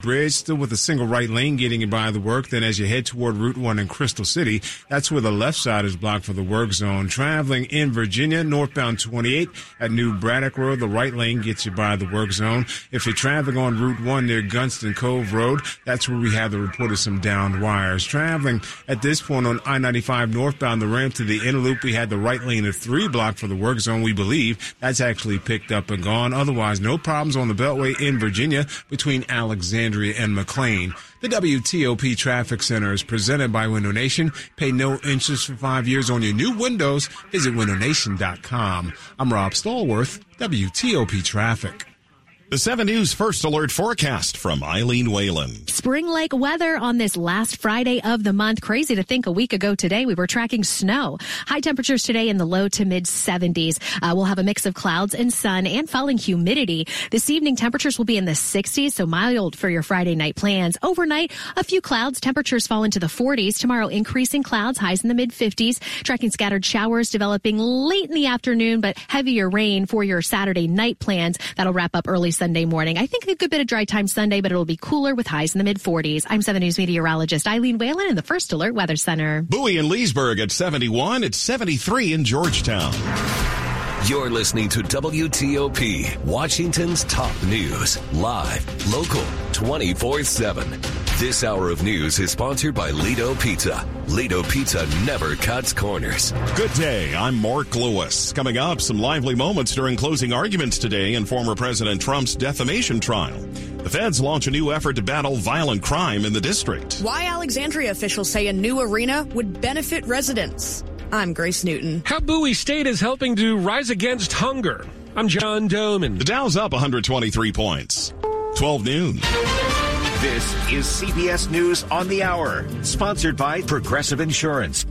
Bridge still with a single right lane getting you by the work. Then as you head toward Route 1 in Crystal City, that's where the left side is blocked for the work zone. Traveling in Virginia, northbound 28 at New Braddock Road, the right lane gets you by the work zone. If you're traveling on Route 1 near Gunston Cove Road, that's where we have the report of some downed wires. Traveling at this point on I-95 northbound the ramp to the inner loop, we had the right lane of 3 blocked for the work zone. We believe that's actually picked up and gone. Otherwise, no problems on the Beltway in Virginia between Alexandria and McLean. The WTOP Traffic Center is presented by Window Nation. Pay no interest for five years on your new windows. Visit windownation.com. I'm Rob Stallworth, WTOP Traffic. The 7 News First Alert forecast from Eileen Whalen. Spring like weather on this last Friday of the month. Crazy to think a week ago today we were tracking snow. High temperatures today in the low to mid 70s. Uh, we'll have a mix of clouds and sun and falling humidity. This evening temperatures will be in the 60s, so mild for your Friday night plans. Overnight, a few clouds. Temperatures fall into the 40s. Tomorrow, increasing clouds, highs in the mid 50s. Tracking scattered showers developing late in the afternoon, but heavier rain for your Saturday night plans. That'll wrap up early Sunday morning. I think a good bit of dry time Sunday, but it'll be cooler with highs in the mid 40s. I'm 7 News meteorologist Eileen Whalen in the First Alert Weather Center. Bowie and Leesburg at 71. It's 73 in Georgetown. You're listening to WTOP, Washington's top news, live, local, 24 7. This hour of news is sponsored by Lido Pizza. Lido Pizza never cuts corners. Good day. I'm Mark Lewis. Coming up, some lively moments during closing arguments today in former President Trump's defamation trial. The feds launch a new effort to battle violent crime in the district. Why Alexandria officials say a new arena would benefit residents. I'm Grace Newton. How Bowie State is helping to rise against hunger. I'm John Domen. The Dow's up 123 points. 12 noon. This is CBS News on the Hour, sponsored by Progressive Insurance.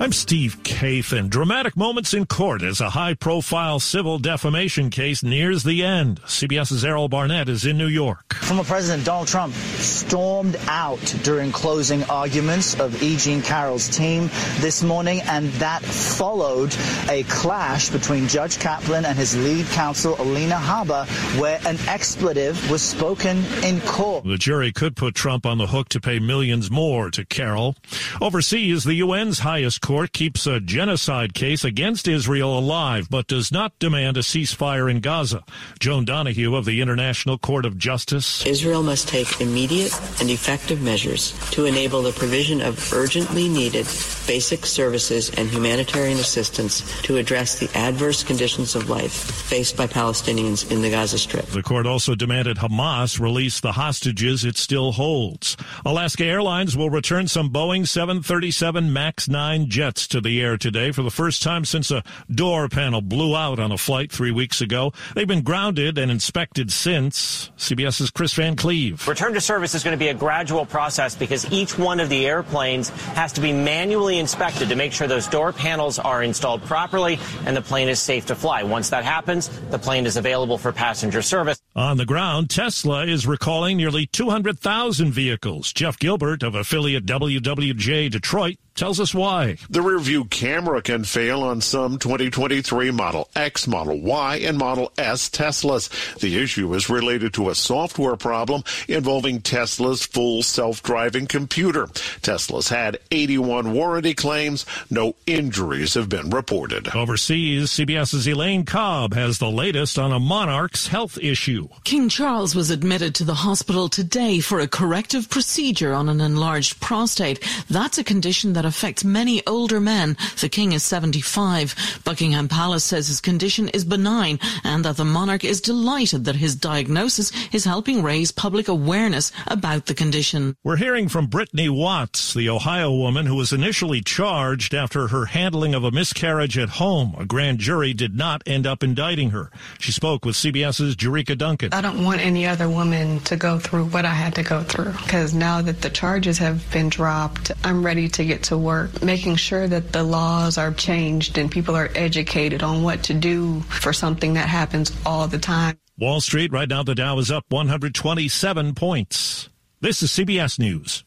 I'm Steve Kathan. Dramatic moments in court as a high profile civil defamation case nears the end. CBS's Errol Barnett is in New York. Former President Donald Trump stormed out during closing arguments of E. Jean Carroll's team this morning, and that followed a clash between Judge Kaplan and his lead counsel, Alina Habba, where an expletive was spoken in court. The jury could put Trump on the hook to pay millions more to Carroll. Overseas, the UN's highest court keeps a genocide case against Israel alive, but does not demand a ceasefire in Gaza. Joan Donoghue of the International Court of Justice. Israel must take immediate and effective measures to enable the provision of urgently needed basic services and humanitarian assistance to address the adverse conditions of life faced by Palestinians in the Gaza Strip. The court also demanded Hamas release the hostages it still holds. Alaska Airlines will return some Boeing 737 MAX 9 jets to the air today for the first time since a door panel blew out on a flight three weeks ago. They've been grounded and inspected since. CBS's Kris Van Cleave. Return to service is going to be a gradual process because each one of the airplanes has to be manually inspected to make sure those door panels are installed properly and the plane is safe to fly. Once that happens, the plane is available for passenger service. On the ground, Tesla is recalling nearly 200,000 vehicles. Jeff Gilbert of affiliate WWJ Detroit tells us why. The rear view camera can fail on some 2023 Model X, Model Y, and Model S Teslas. The issue is related to a software problem involving Tesla's full self-driving computer. Tesla's had 81 warranty claims. No injuries have been reported. Overseas, CBS's Elaine Cobb has the latest on a monarch's health issue. King Charles was admitted to the hospital today for a corrective procedure on an enlarged prostate. That's a condition that affects many older men. The king is 75. Buckingham Palace says his condition is benign and that the monarch is delighted that his diagnosis is helping raise public awareness about the condition. We're hearing from Brittany Watts, the Ohio woman who was initially charged after her handling of a miscarriage at home. A grand jury did not end up indicting her. She spoke with CBS's Jerika Duncan. I don't want any other woman to go through what I had to go through because now that the charges have been dropped, I'm ready to get to work, making sure that the laws are changed and people are educated on what to do for something that happens all the time. Wall Street, right now the Dow is up 127 points. This is CBS News.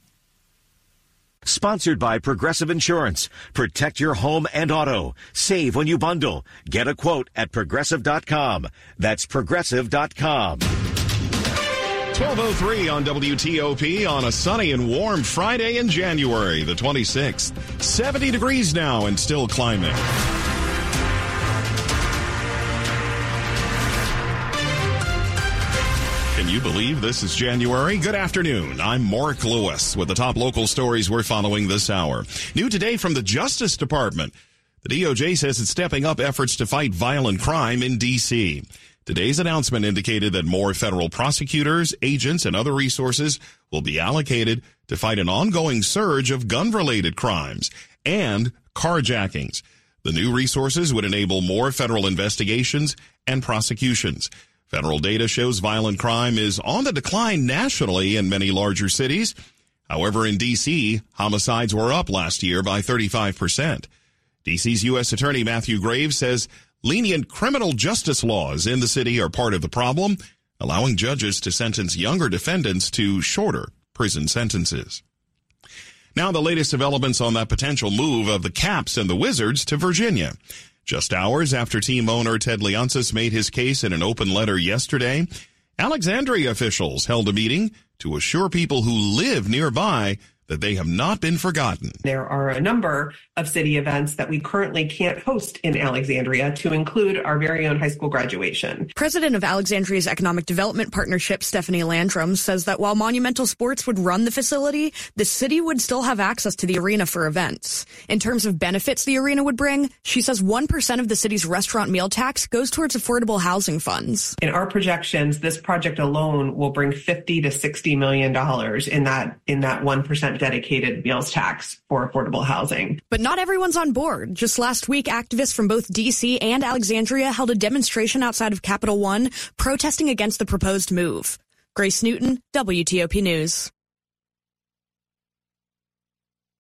Sponsored by Progressive Insurance. Protect your home and auto. Save when you bundle. Get a quote at progressive.com. That's progressive.com. 1203 on WTOP on a sunny and warm Friday in January, the 26th. 70 degrees now and still climbing. Can you believe this is January? Good afternoon. I'm Mark Lewis with the top local stories we're following this hour. New today from the Justice Department. The DOJ says it's stepping up efforts to fight violent crime in D.C. Today's announcement indicated that more federal prosecutors, agents, and other resources will be allocated to fight an ongoing surge of gun-related crimes and carjackings. The new resources would enable more federal investigations and prosecutions. Federal data shows violent crime is on the decline nationally in many larger cities. However, in D.C., homicides were up last year by 35%. D.C.'s U.S. Attorney Matthew Graves says lenient criminal justice laws in the city are part of the problem, allowing judges to sentence younger defendants to shorter prison sentences. Now the latest developments on that potential move of the Caps and the Wizards to Virginia. Just hours after team owner Ted Leonsis made his case in an open letter yesterday, Alexandria officials held a meeting to assure people who live nearby that they have not been forgotten. There are a number of city events that we currently can't host in Alexandria to include our very own high school graduation. President of Alexandria's Economic Development Partnership, Stephanie Landrum, says that while Monumental Sports would run the facility, the city would still have access to the arena for events. In terms of benefits the arena would bring, she says 1% of the city's restaurant meal tax goes towards affordable housing funds. In our projections, this project alone will bring 50 to 60 million dollars in that in that 1% dedicated meals tax for affordable housing. But not everyone's on board. Just last week, activists from both DC and Alexandria held a demonstration outside of Capital One protesting against the proposed move. Grace Newton, WTOP News.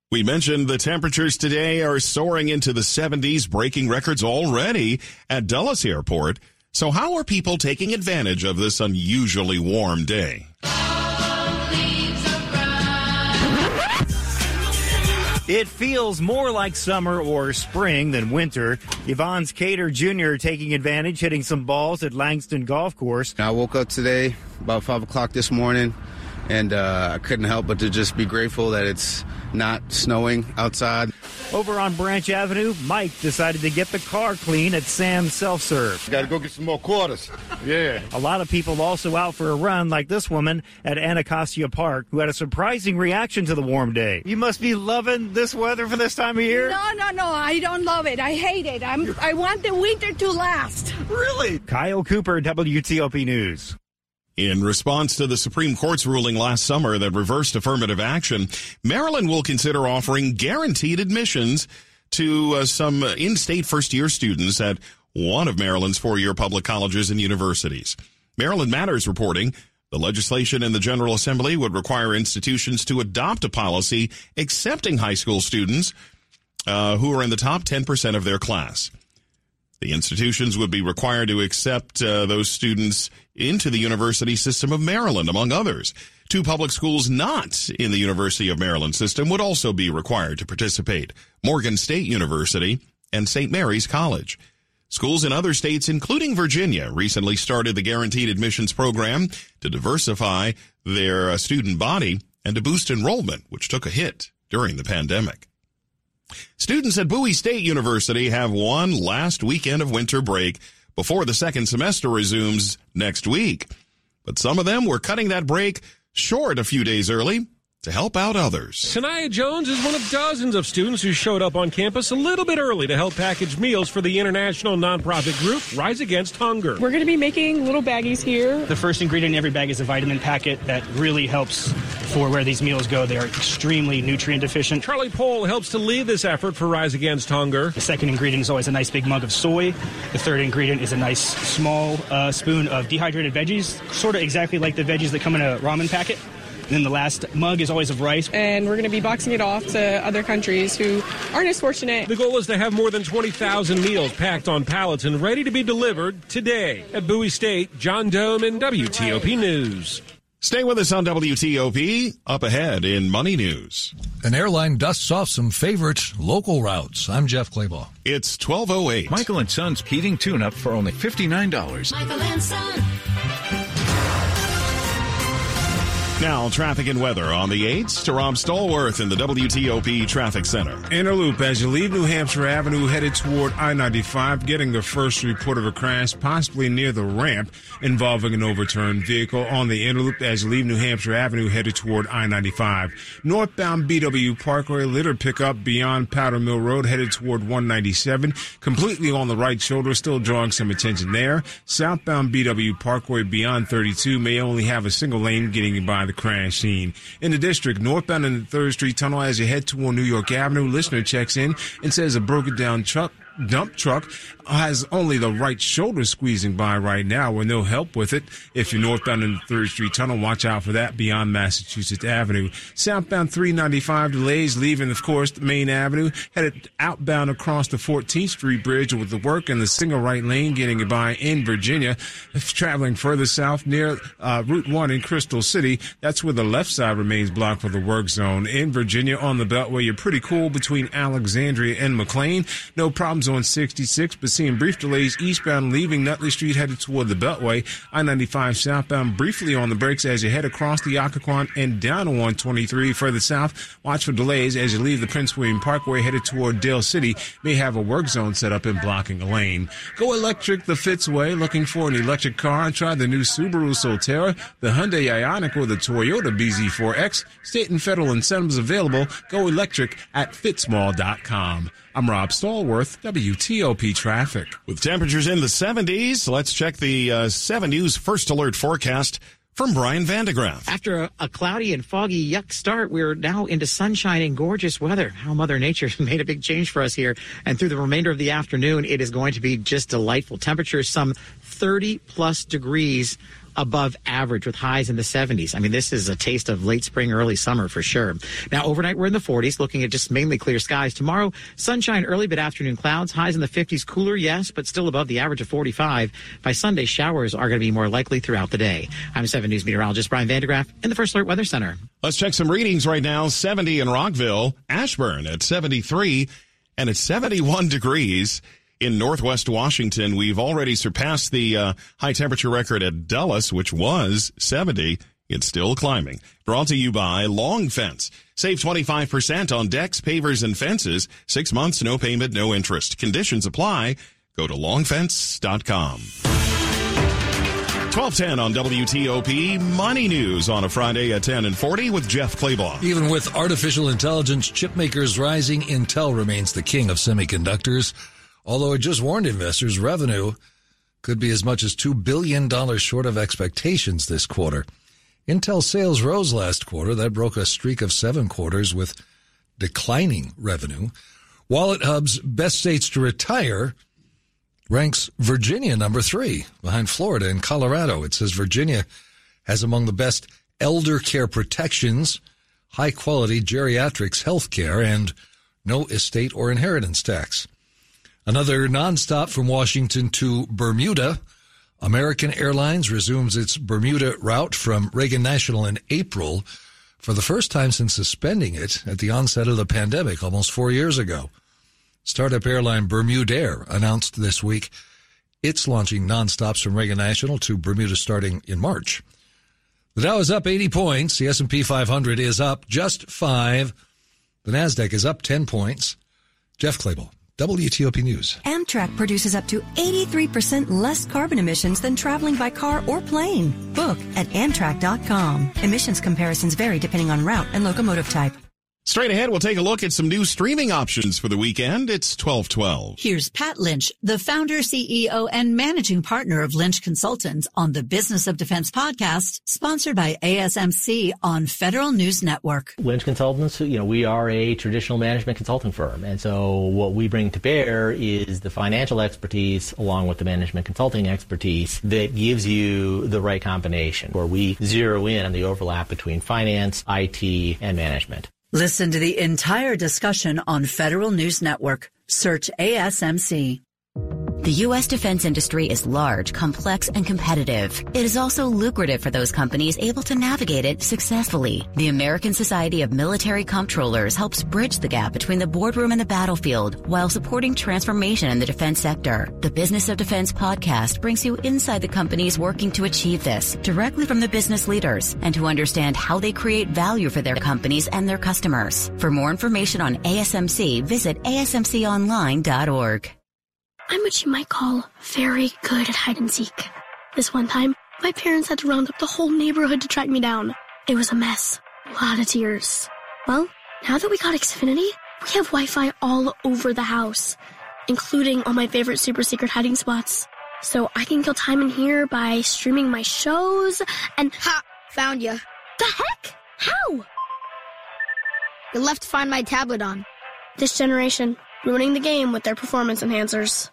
We mentioned the temperatures today are soaring into the 70s, breaking records already at Dulles Airport. So how are people taking advantage of this unusually warm day? It feels more like summer or spring than winter. Yvonne's Cater Jr. taking advantage, hitting some balls at Langston Golf Course. I woke up today about 5 o'clock this morning, and uh, I couldn't help but to just be grateful that it's not snowing outside. Over on Branch Avenue, Mike decided to get the car clean at Sam's Self Serve. Got to go get some more quarters. Yeah. A lot of people also out for a run, like this woman at Anacostia Park, who had a surprising reaction to the warm day. You must be loving this weather for this time of year. No, no, no. I don't love it. I hate it. I'm, I want the winter to last. Really? Kyle Cooper, WTOP News. In response to the Supreme Court's ruling last summer that reversed affirmative action, Maryland will consider offering guaranteed admissions to uh, some in-state first-year students at one of Maryland's four-year public colleges and universities. Maryland Matters reporting the legislation in the General Assembly would require institutions to adopt a policy accepting high school students uh, who are in the top 10% of their class. The institutions would be required to accept uh, those students into the University System of Maryland, among others. Two public schools not in the University of Maryland system would also be required to participate. Morgan State University and St. Mary's College. Schools in other states, including Virginia, recently started the guaranteed admissions program to diversify their uh, student body and to boost enrollment, which took a hit during the pandemic. Students at Bowie State University have one last weekend of winter break before the second semester resumes next week. But some of them were cutting that break short a few days early to help out others. Sanaya Jones is one of dozens of students who showed up on campus a little bit early to help package meals for the international nonprofit group Rise Against Hunger. We're going to be making little baggies here. The first ingredient in every bag is a vitamin packet that really helps for where these meals go. They are extremely nutrient deficient. Charlie Pohl helps to lead this effort for Rise Against Hunger. The second ingredient is always a nice big mug of soy. The third ingredient is a nice small uh, spoon of dehydrated veggies, sort of exactly like the veggies that come in a ramen packet. And then the last mug is always of rice. And we're going to be boxing it off to other countries who aren't as fortunate. The goal is to have more than 20,000 meals packed on pallets and ready to be delivered today. At Bowie State, John Domen WTOP News. Stay with us on WTOP. Up ahead in Money News. An airline dusts off some favorite local routes. I'm Jeff Clabaugh. It's 1208. Michael and Son's heating tune-up for only $59. Michael and Son. Now, traffic and weather on the 8s to Rob Stallworth in the WTOP Traffic Center. Inner loop as you leave New Hampshire Avenue headed toward I 95, getting the first report of a crash possibly near the ramp involving an overturned vehicle on the inner loop as you leave New Hampshire Avenue headed toward I 95. Northbound BW Parkway litter pickup beyond Powder Mill Road headed toward 197, completely on the right shoulder, still drawing some attention there. Southbound BW Parkway beyond 32 may only have a single lane getting by the crash scene. In the district, northbound in the 3rd Street Tunnel as you head toward New York Avenue, listener checks in and says a broken down truck dump truck has only the right shoulder squeezing by right now with no help with it. If you're northbound in the 3rd Street Tunnel, watch out for that beyond Massachusetts Avenue. Southbound 395 delays leaving, of course, the main avenue, headed outbound across the 14th Street Bridge with the work in the single right lane getting by in Virginia. If traveling further south near uh, Route 1 in Crystal City, that's where the left side remains blocked for the work zone. In Virginia on the Beltway, you're pretty cool between Alexandria and McLean. No problems on 66, but seeing brief delays eastbound leaving Nutley Street headed toward the Beltway. I-95 southbound briefly on the brakes as you head across the Occoquan and down on 123 further south. Watch for delays as you leave the Prince William Parkway headed toward Dale City. May have a work zone set up and blocking a lane. Go electric the Fitzway. Looking for an electric car? Try the new Subaru Solterra, the Hyundai Ioniq, or the Toyota BZ4X. State and federal incentives available. Go electric at fitzmall.com. I'm Rob Stallworth, WTOP Traffic. With temperatures in the 70s, let's check the uh, 7 News First Alert forecast from Brian Vandegraaff. After a, a, cloudy and foggy yuck start, we're now into sunshine and gorgeous weather. How Mother Nature made a big change for us here. And through the remainder of the afternoon, it is going to be just delightful. Temperatures some 30 plus degrees above average with highs in the 70s. I mean, this is a taste of late spring, early summer for sure. Now, overnight, we're in the 40s, looking at just mainly clear skies. Tomorrow, sunshine, early but afternoon clouds, highs in the 50s, cooler, yes, but still above the average of 45. By Sunday, showers are going to be more likely throughout the day. I'm 7 News meteorologist Brian Vandegraaff in the First Alert Weather Center. Let's check some readings right now. 70 in Rockville, Ashburn at 73, and it's 71 degrees in Northwest Washington. We've already surpassed the uh, high temperature record at Dulles, which was 70. It's still climbing. Brought to you by Long Fence. Save 25% on decks, pavers, and fences. Six months, no payment, no interest. Conditions apply. Go to longfence.com. 1210 on WTOP Money News on a Friday at 10 and 40 with Jeff Clabaugh. Even with artificial intelligence chip makers rising, Intel remains the king of semiconductors although it just warned investors revenue could be as much as $2 billion short of expectations this quarter. Intel sales rose last quarter. That broke a streak of seven quarters with declining revenue. Wallet Hub's best states to retire ranks Virginia number three behind Florida and Colorado. It says Virginia has among the best elder care protections, high quality geriatrics health care, and no estate or inheritance tax. Another nonstop from Washington to Bermuda. American Airlines resumes its Bermuda route from Reagan National in April for the first time since suspending it at the onset of the pandemic almost four years ago. Startup airline Bermudair announced this week it's launching nonstops from Reagan National to Bermuda starting in March. The Dow is up 80 points. The S&P 500 is up just five. The Nasdaq is up 10 points. Jeff Clabaugh. WTOP News. Amtrak produces up to 83% less carbon emissions than traveling by car or plane. Book at Amtrak.com. Emissions comparisons vary depending on route and locomotive type. Straight ahead, we'll take a look at some new streaming options for the weekend. It's 1212. Here's Pat Lynch, the founder, CEO, and managing partner of Lynch Consultants on the Business of Defense podcast, sponsored by ASMC on Federal News Network. Lynch Consultants, you know, we are a traditional management consulting firm. And so what we bring to bear is the financial expertise along with the management consulting expertise that gives you the right combination where we zero in on the overlap between finance, IT, and management. Listen to the entire discussion on Federal News Network. Search ASMC. The U.S. defense industry is large, complex, and competitive. It is also lucrative for those companies able to navigate it successfully. The American Society of Military Comptrollers helps bridge the gap between the boardroom and the battlefield while supporting transformation in the defense sector. The Business of Defense podcast brings you inside the companies working to achieve this directly from the business leaders and to understand how they create value for their companies and their customers. For more information on ASMC, visit asmconline.org. I'm what you might call very good at hide and seek. This one time, my parents had to round up the whole neighborhood to track me down. It was a mess. A lot of tears. Well, now that we got Xfinity, we have Wi-Fi all over the house, including all my favorite super secret hiding spots. So I can kill time in here by streaming my shows and ha! Found you. The heck? How? You left to Find My tablet on. This generation, ruining the game with their performance enhancers.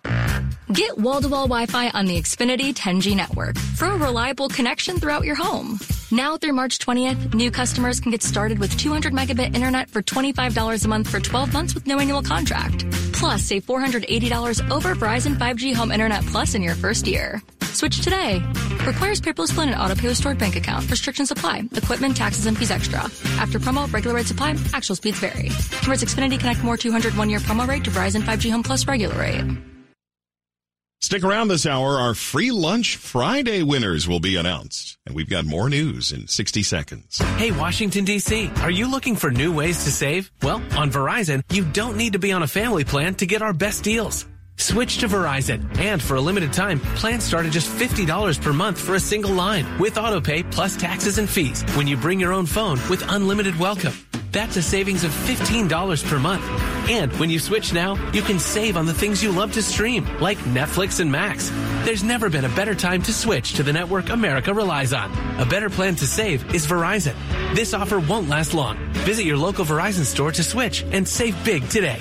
Get wall-to-wall Wi-Fi on the Xfinity 10G network for a reliable connection throughout your home. Now through March 20th, new customers can get started with 200 megabit internet for $25 a month for 12 months with no annual contract. Plus, save $480 over Verizon 5G Home Internet Plus in your first year. Switch today. Requires paperless plan and auto pay with stored bank account. Restrictions apply. Equipment, taxes, and fees extra. After promo, regular rate supply. Actual speeds vary. Converts Xfinity Connect More 200 one year promo rate to Verizon 5G Home Plus regular rate. Stick around this hour. Our free lunch Friday winners will be announced. And we've got more news in 60 seconds. Hey, Washington, D.C., are you looking for new ways to save? Well, on Verizon, you don't need to be on a family plan to get our best deals. Switch to Verizon. And for a limited time, plans start at just $50 per month for a single line with autopay plus taxes and fees when you bring your own phone with unlimited welcome. That's a savings of $15 per month. And when you switch now, you can save on the things you love to stream, like Netflix and Max. There's never been a better time to switch to the network America relies on. A better plan to save is Verizon. This offer won't last long. Visit your local Verizon store to switch and save big today.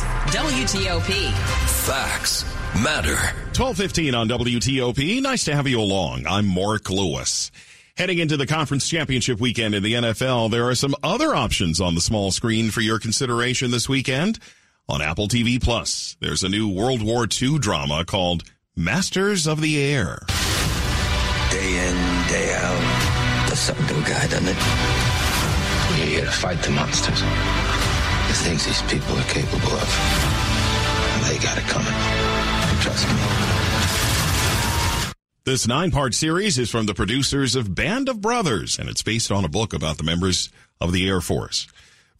WTOP. Facts matter. 1215 on WTOP. Nice to have you along. I'm Mark Lewis. Heading into the conference championship weekend in the NFL, there are some other options on the small screen for your consideration this weekend. On Apple TV Plus, there's a new World War II drama called Masters of the Air. Day in, day out. Does something to a guy, doesn't it? We're here to fight the monsters. The things these people are capable of. They got it coming. Trust me. This nine part series is from the producers of Band of Brothers, and it's based on a book about the members of the Air Force.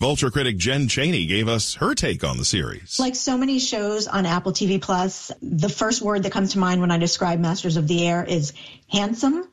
Vulture critic Jen Chaney gave us her take on the series. Like so many shows on Apple TV Plus, the first word that comes to mind when I describe Masters of the Air is handsome.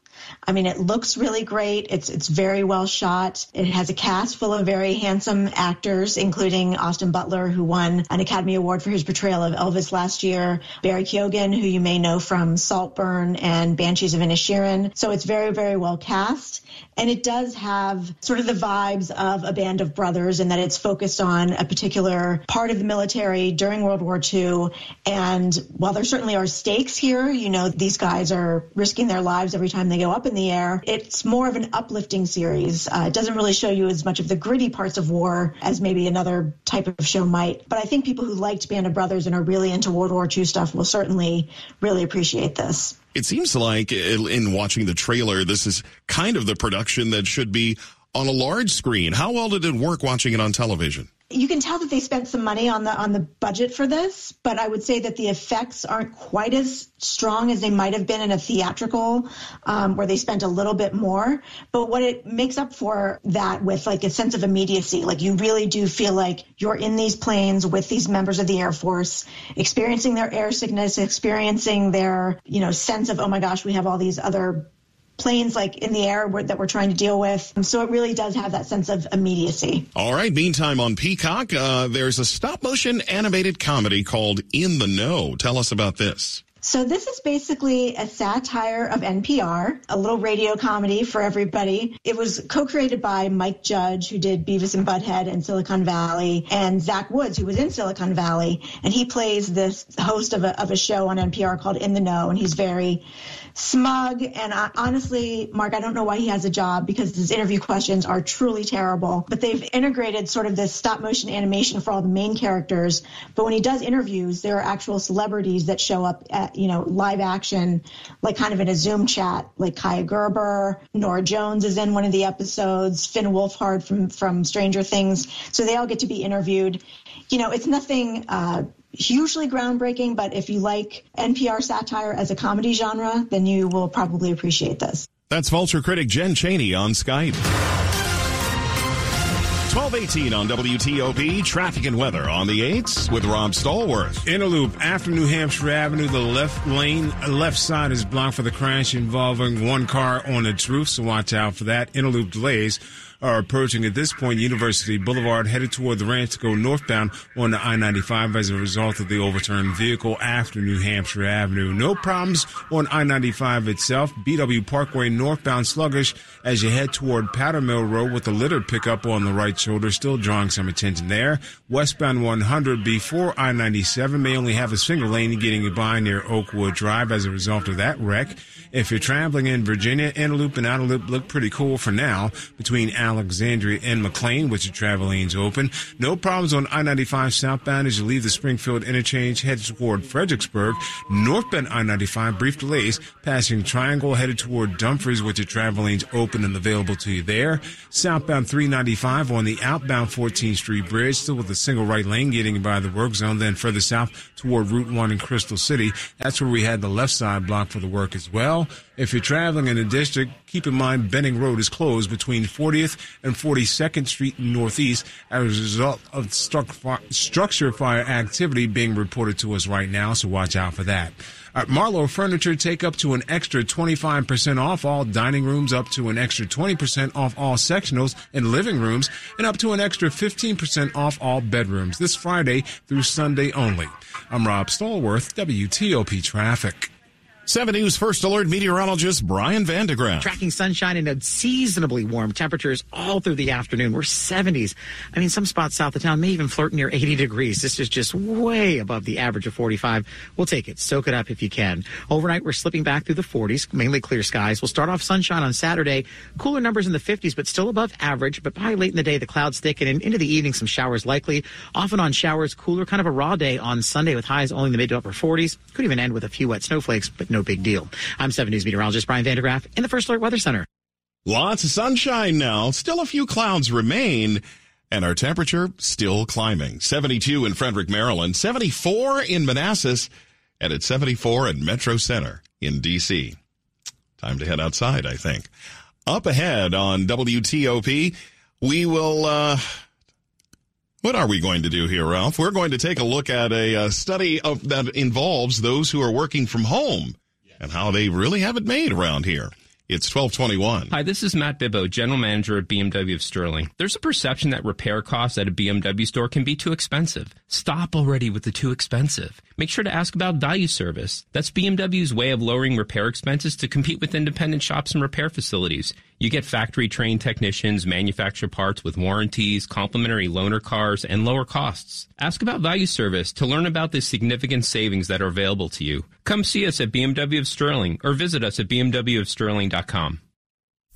I mean, it looks really great. It's it's very well shot. It has a cast full of very handsome actors, including Austin Butler, who won an Academy Award for his portrayal of Elvis last year. Barry Keoghan, who you may know from Saltburn and Banshees of Inisherin. So it's very very well cast. And it does have sort of the vibes of a band of brothers in that it's focused on a particular part of the military during World War II. And while there certainly are stakes here, you know, these guys are risking their lives every time they go up in the air. It's more of an uplifting series. Uh, it doesn't really show you as much of the gritty parts of war as maybe another type of show might. But I think people who liked Band of Brothers and are really into World War II stuff will certainly really appreciate this. It seems like in watching the trailer, this is kind of the production that should be on a large screen. How well did it work watching it on television? You can tell that they spent some money on the on the budget for this, but I would say that the effects aren't quite as strong as they might have been in a theatrical, um, where they spent a little bit more. But what it makes up for that with like a sense of immediacy, like you really do feel like you're in these planes with these members of the Air Force, experiencing their air sickness, experiencing their you know sense of oh my gosh, we have all these other planes like in the air that we're trying to deal with. So it really does have that sense of immediacy. All right. Meantime, on Peacock, uh, there's a stop motion animated comedy called In the Know. Tell us about this. So this is basically a satire of NPR, a little radio comedy for everybody. It was co-created by Mike Judge, who did Beavis and Butthead and Silicon Valley, and Zach Woods, who was in Silicon Valley, and he plays this host of a, of a show on NPR called In the Know, and he's very smug. And I, honestly, Mark, I don't know why he has a job because his interview questions are truly terrible. But they've integrated sort of this stop motion animation for all the main characters. But when he does interviews, there are actual celebrities that show up at, you know, live action, like kind of in a Zoom chat, like Kaia Gerber, Norah Jones is in one of the episodes, Finn Wolfhard from, from Stranger Things. So they all get to be interviewed. You know, it's nothing, uh, hugely groundbreaking, but if you like NPR satire as a comedy genre, then you will probably appreciate this. That's Vulture critic Jen Chaney on Skype. 1218 on WTOP, traffic and weather on the 8s with Rob Stallworth. In a loop after New Hampshire Avenue, the left lane, left side is blocked for the crash involving one car on its roof, so watch out for that. In a loop delays are approaching at this point University Boulevard, headed toward the ranch to go northbound on the I-95 as a result of the overturned vehicle after New Hampshire Avenue. No problems on I-95 itself. BW Parkway northbound sluggish as you head toward Powder Mill Road with the litter pickup on the right shoulder, still drawing some attention there. Westbound 100 before I-97 may only have a single lane getting by near Oakwood Drive as a result of that wreck. If you're traveling in Virginia, inner loop and outer loop look pretty cool for now between Alexandria and McLean, which are travel lanes open. No problems on I-95 southbound as you leave the Springfield interchange headed toward Fredericksburg. Northbound I-95, brief delays passing Triangle headed toward Dumfries, which your travel lanes open and available to you there. Southbound 395 on the outbound 14th Street Bridge, still with a single right lane getting by the work zone. Then further south toward Route 1 in Crystal City. That's where we had the left side blocked for the work as well. If you're traveling in the district, keep in mind Benning Road is closed between 40th and 42nd Street Northeast as a result of structure fire activity being reported to us right now, so watch out for that. At Marlowe Furniture, take up to an extra 25% off all dining rooms, up to an extra 20% off all sectionals and living rooms, and up to an extra 15% off all bedrooms this Friday through Sunday only. I'm Rob Stallworth, WTOP Traffic. 7 News First Alert meteorologist Brian Vandegraaff. Tracking sunshine and unseasonably warm temperatures all through the afternoon. We're 70s. I mean, some spots south of town may even flirt near 80 degrees. This is just way above the average of 45. We'll take it. Soak it up if you can. Overnight, we're slipping back through the 40s, mainly clear skies. We'll start off sunshine on Saturday. Cooler numbers in the 50s, but still above average. But by late in the day, the clouds thicken and into the evening, some showers likely. Often on showers, cooler, kind of a raw day on Sunday with highs only in the mid to upper 40s. Could even end with a few wet snowflakes, but no no big deal. I'm 7 News meteorologist Brian Vandegraaff in the First Alert Weather Center. Lots of sunshine now. Still a few clouds remain. And our temperature still climbing. 72 in Frederick, Maryland, 74 in Manassas, and at 74 at Metro Center in D.C. Time to head outside, I think. Up ahead on WTOP, we will, uh, what are we going to do here, Ralph? We're going to take a look at a, a study of, that involves those who are working from home and how they really have it made around here. It's 1221. Hi, this is Matt Bibbo, General Manager at BMW of Sterling. There's a perception that repair costs at a BMW store can be too expensive. Stop already with the too expensive. Make sure to ask about value service. That's BMW's way of lowering repair expenses to compete with independent shops and repair facilities. You get factory trained technicians, manufacture parts with warranties, complimentary loaner cars, and lower costs. Ask about value service to learn about the significant savings that are available to you. Come see us at BMW of Sterling or visit us at bmwofsterling.com.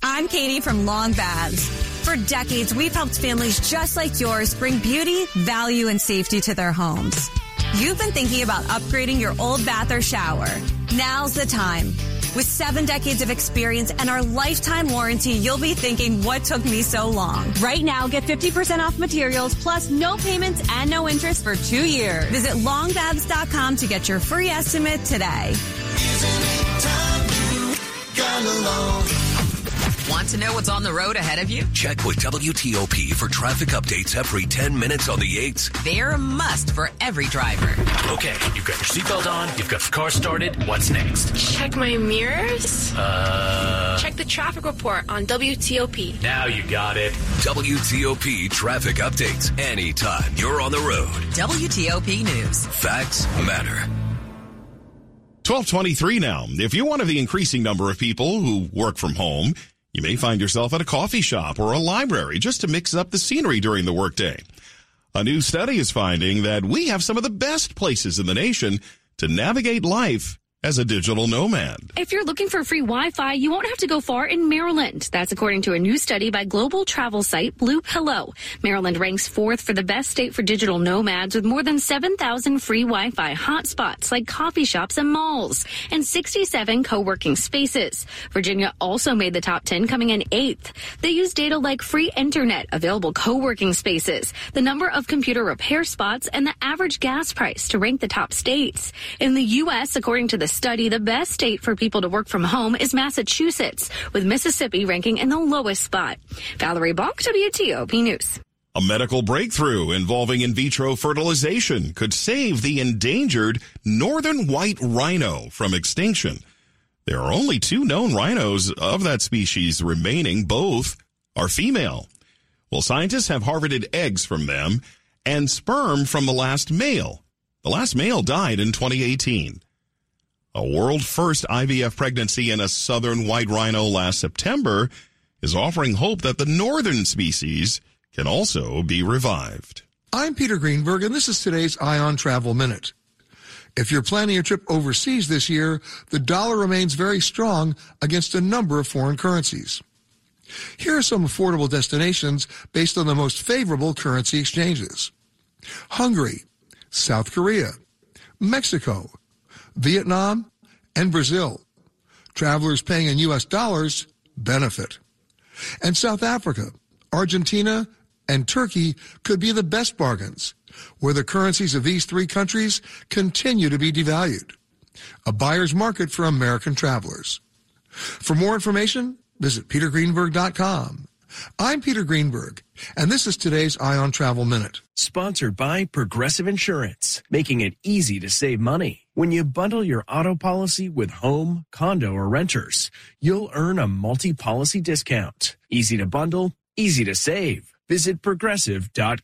I'm Katie from Long Baths. For decades, we've helped families just like yours bring beauty, value, and safety to their homes. You've been thinking about upgrading your old bath or shower. Now's the time. With seven decades of experience and our lifetime warranty, you'll be thinking, what took me so long? Right now, get 50% off materials plus no payments and no interest for two years. Visit longbaths.com to get your free estimate today. Want to know what's on the road ahead of you? Check with WTOP for traffic updates every 10 minutes on the 8s. They're a must for every driver. Okay, you've got your seatbelt on, you've got the car started. What's next? Check my mirrors. Uh. Check the traffic report on WTOP. Now you got it. WTOP traffic updates anytime you're on the road. WTOP News. Facts matter. 1223 now. If you're one of the increasing number of people who work from home, you may find yourself at a coffee shop or a library just to mix up the scenery during the workday. A new study is finding that we have some of the best places in the nation to navigate life as a digital nomad. If you're looking for free Wi-Fi, you won't have to go far in Maryland. That's according to a new study by global travel site Blue Pillow. Maryland ranks fourth for the best state for digital nomads with more than 7,000 free Wi-Fi hotspots like coffee shops and malls and 67 co-working spaces. Virginia also made the top 10 coming in eighth. They use data like free internet, available co-working spaces, the number of computer repair spots, and the average gas price to rank the top states. In the U.S., according to the study, the best state for people to work from home is Massachusetts, with Mississippi ranking in the lowest spot. Valerie Bonk, WTOP News. A medical breakthrough involving in vitro fertilization could save the endangered northern white rhino from extinction. There are only two known rhinos of that species remaining. Both are female. Well, scientists have harvested eggs from them and sperm from the last male. The last male died in 2018. A world first IVF pregnancy in a southern white rhino last September is offering hope that the northern species can also be revived. I'm Peter Greenberg, and this is today's Eye on Travel Minute. If you're planning a trip overseas this year, the dollar remains very strong against a number of foreign currencies. Here are some affordable destinations based on the most favorable currency exchanges. Hungary, South Korea, Mexico, Vietnam, and Brazil. Travelers paying in U.S. dollars benefit. And South Africa, Argentina, and Turkey could be the best bargains, where the currencies of these three countries continue to be devalued. A buyer's market for American travelers. For more information, visit petergreenberg.com. I'm Peter Greenberg, and this is today's Eye on Travel Minute. Sponsored by Progressive Insurance, making it easy to save money. When you bundle your auto policy with home, condo, or renters, you'll earn a multi-policy discount. Easy to bundle, easy to save. Visit progressive.com.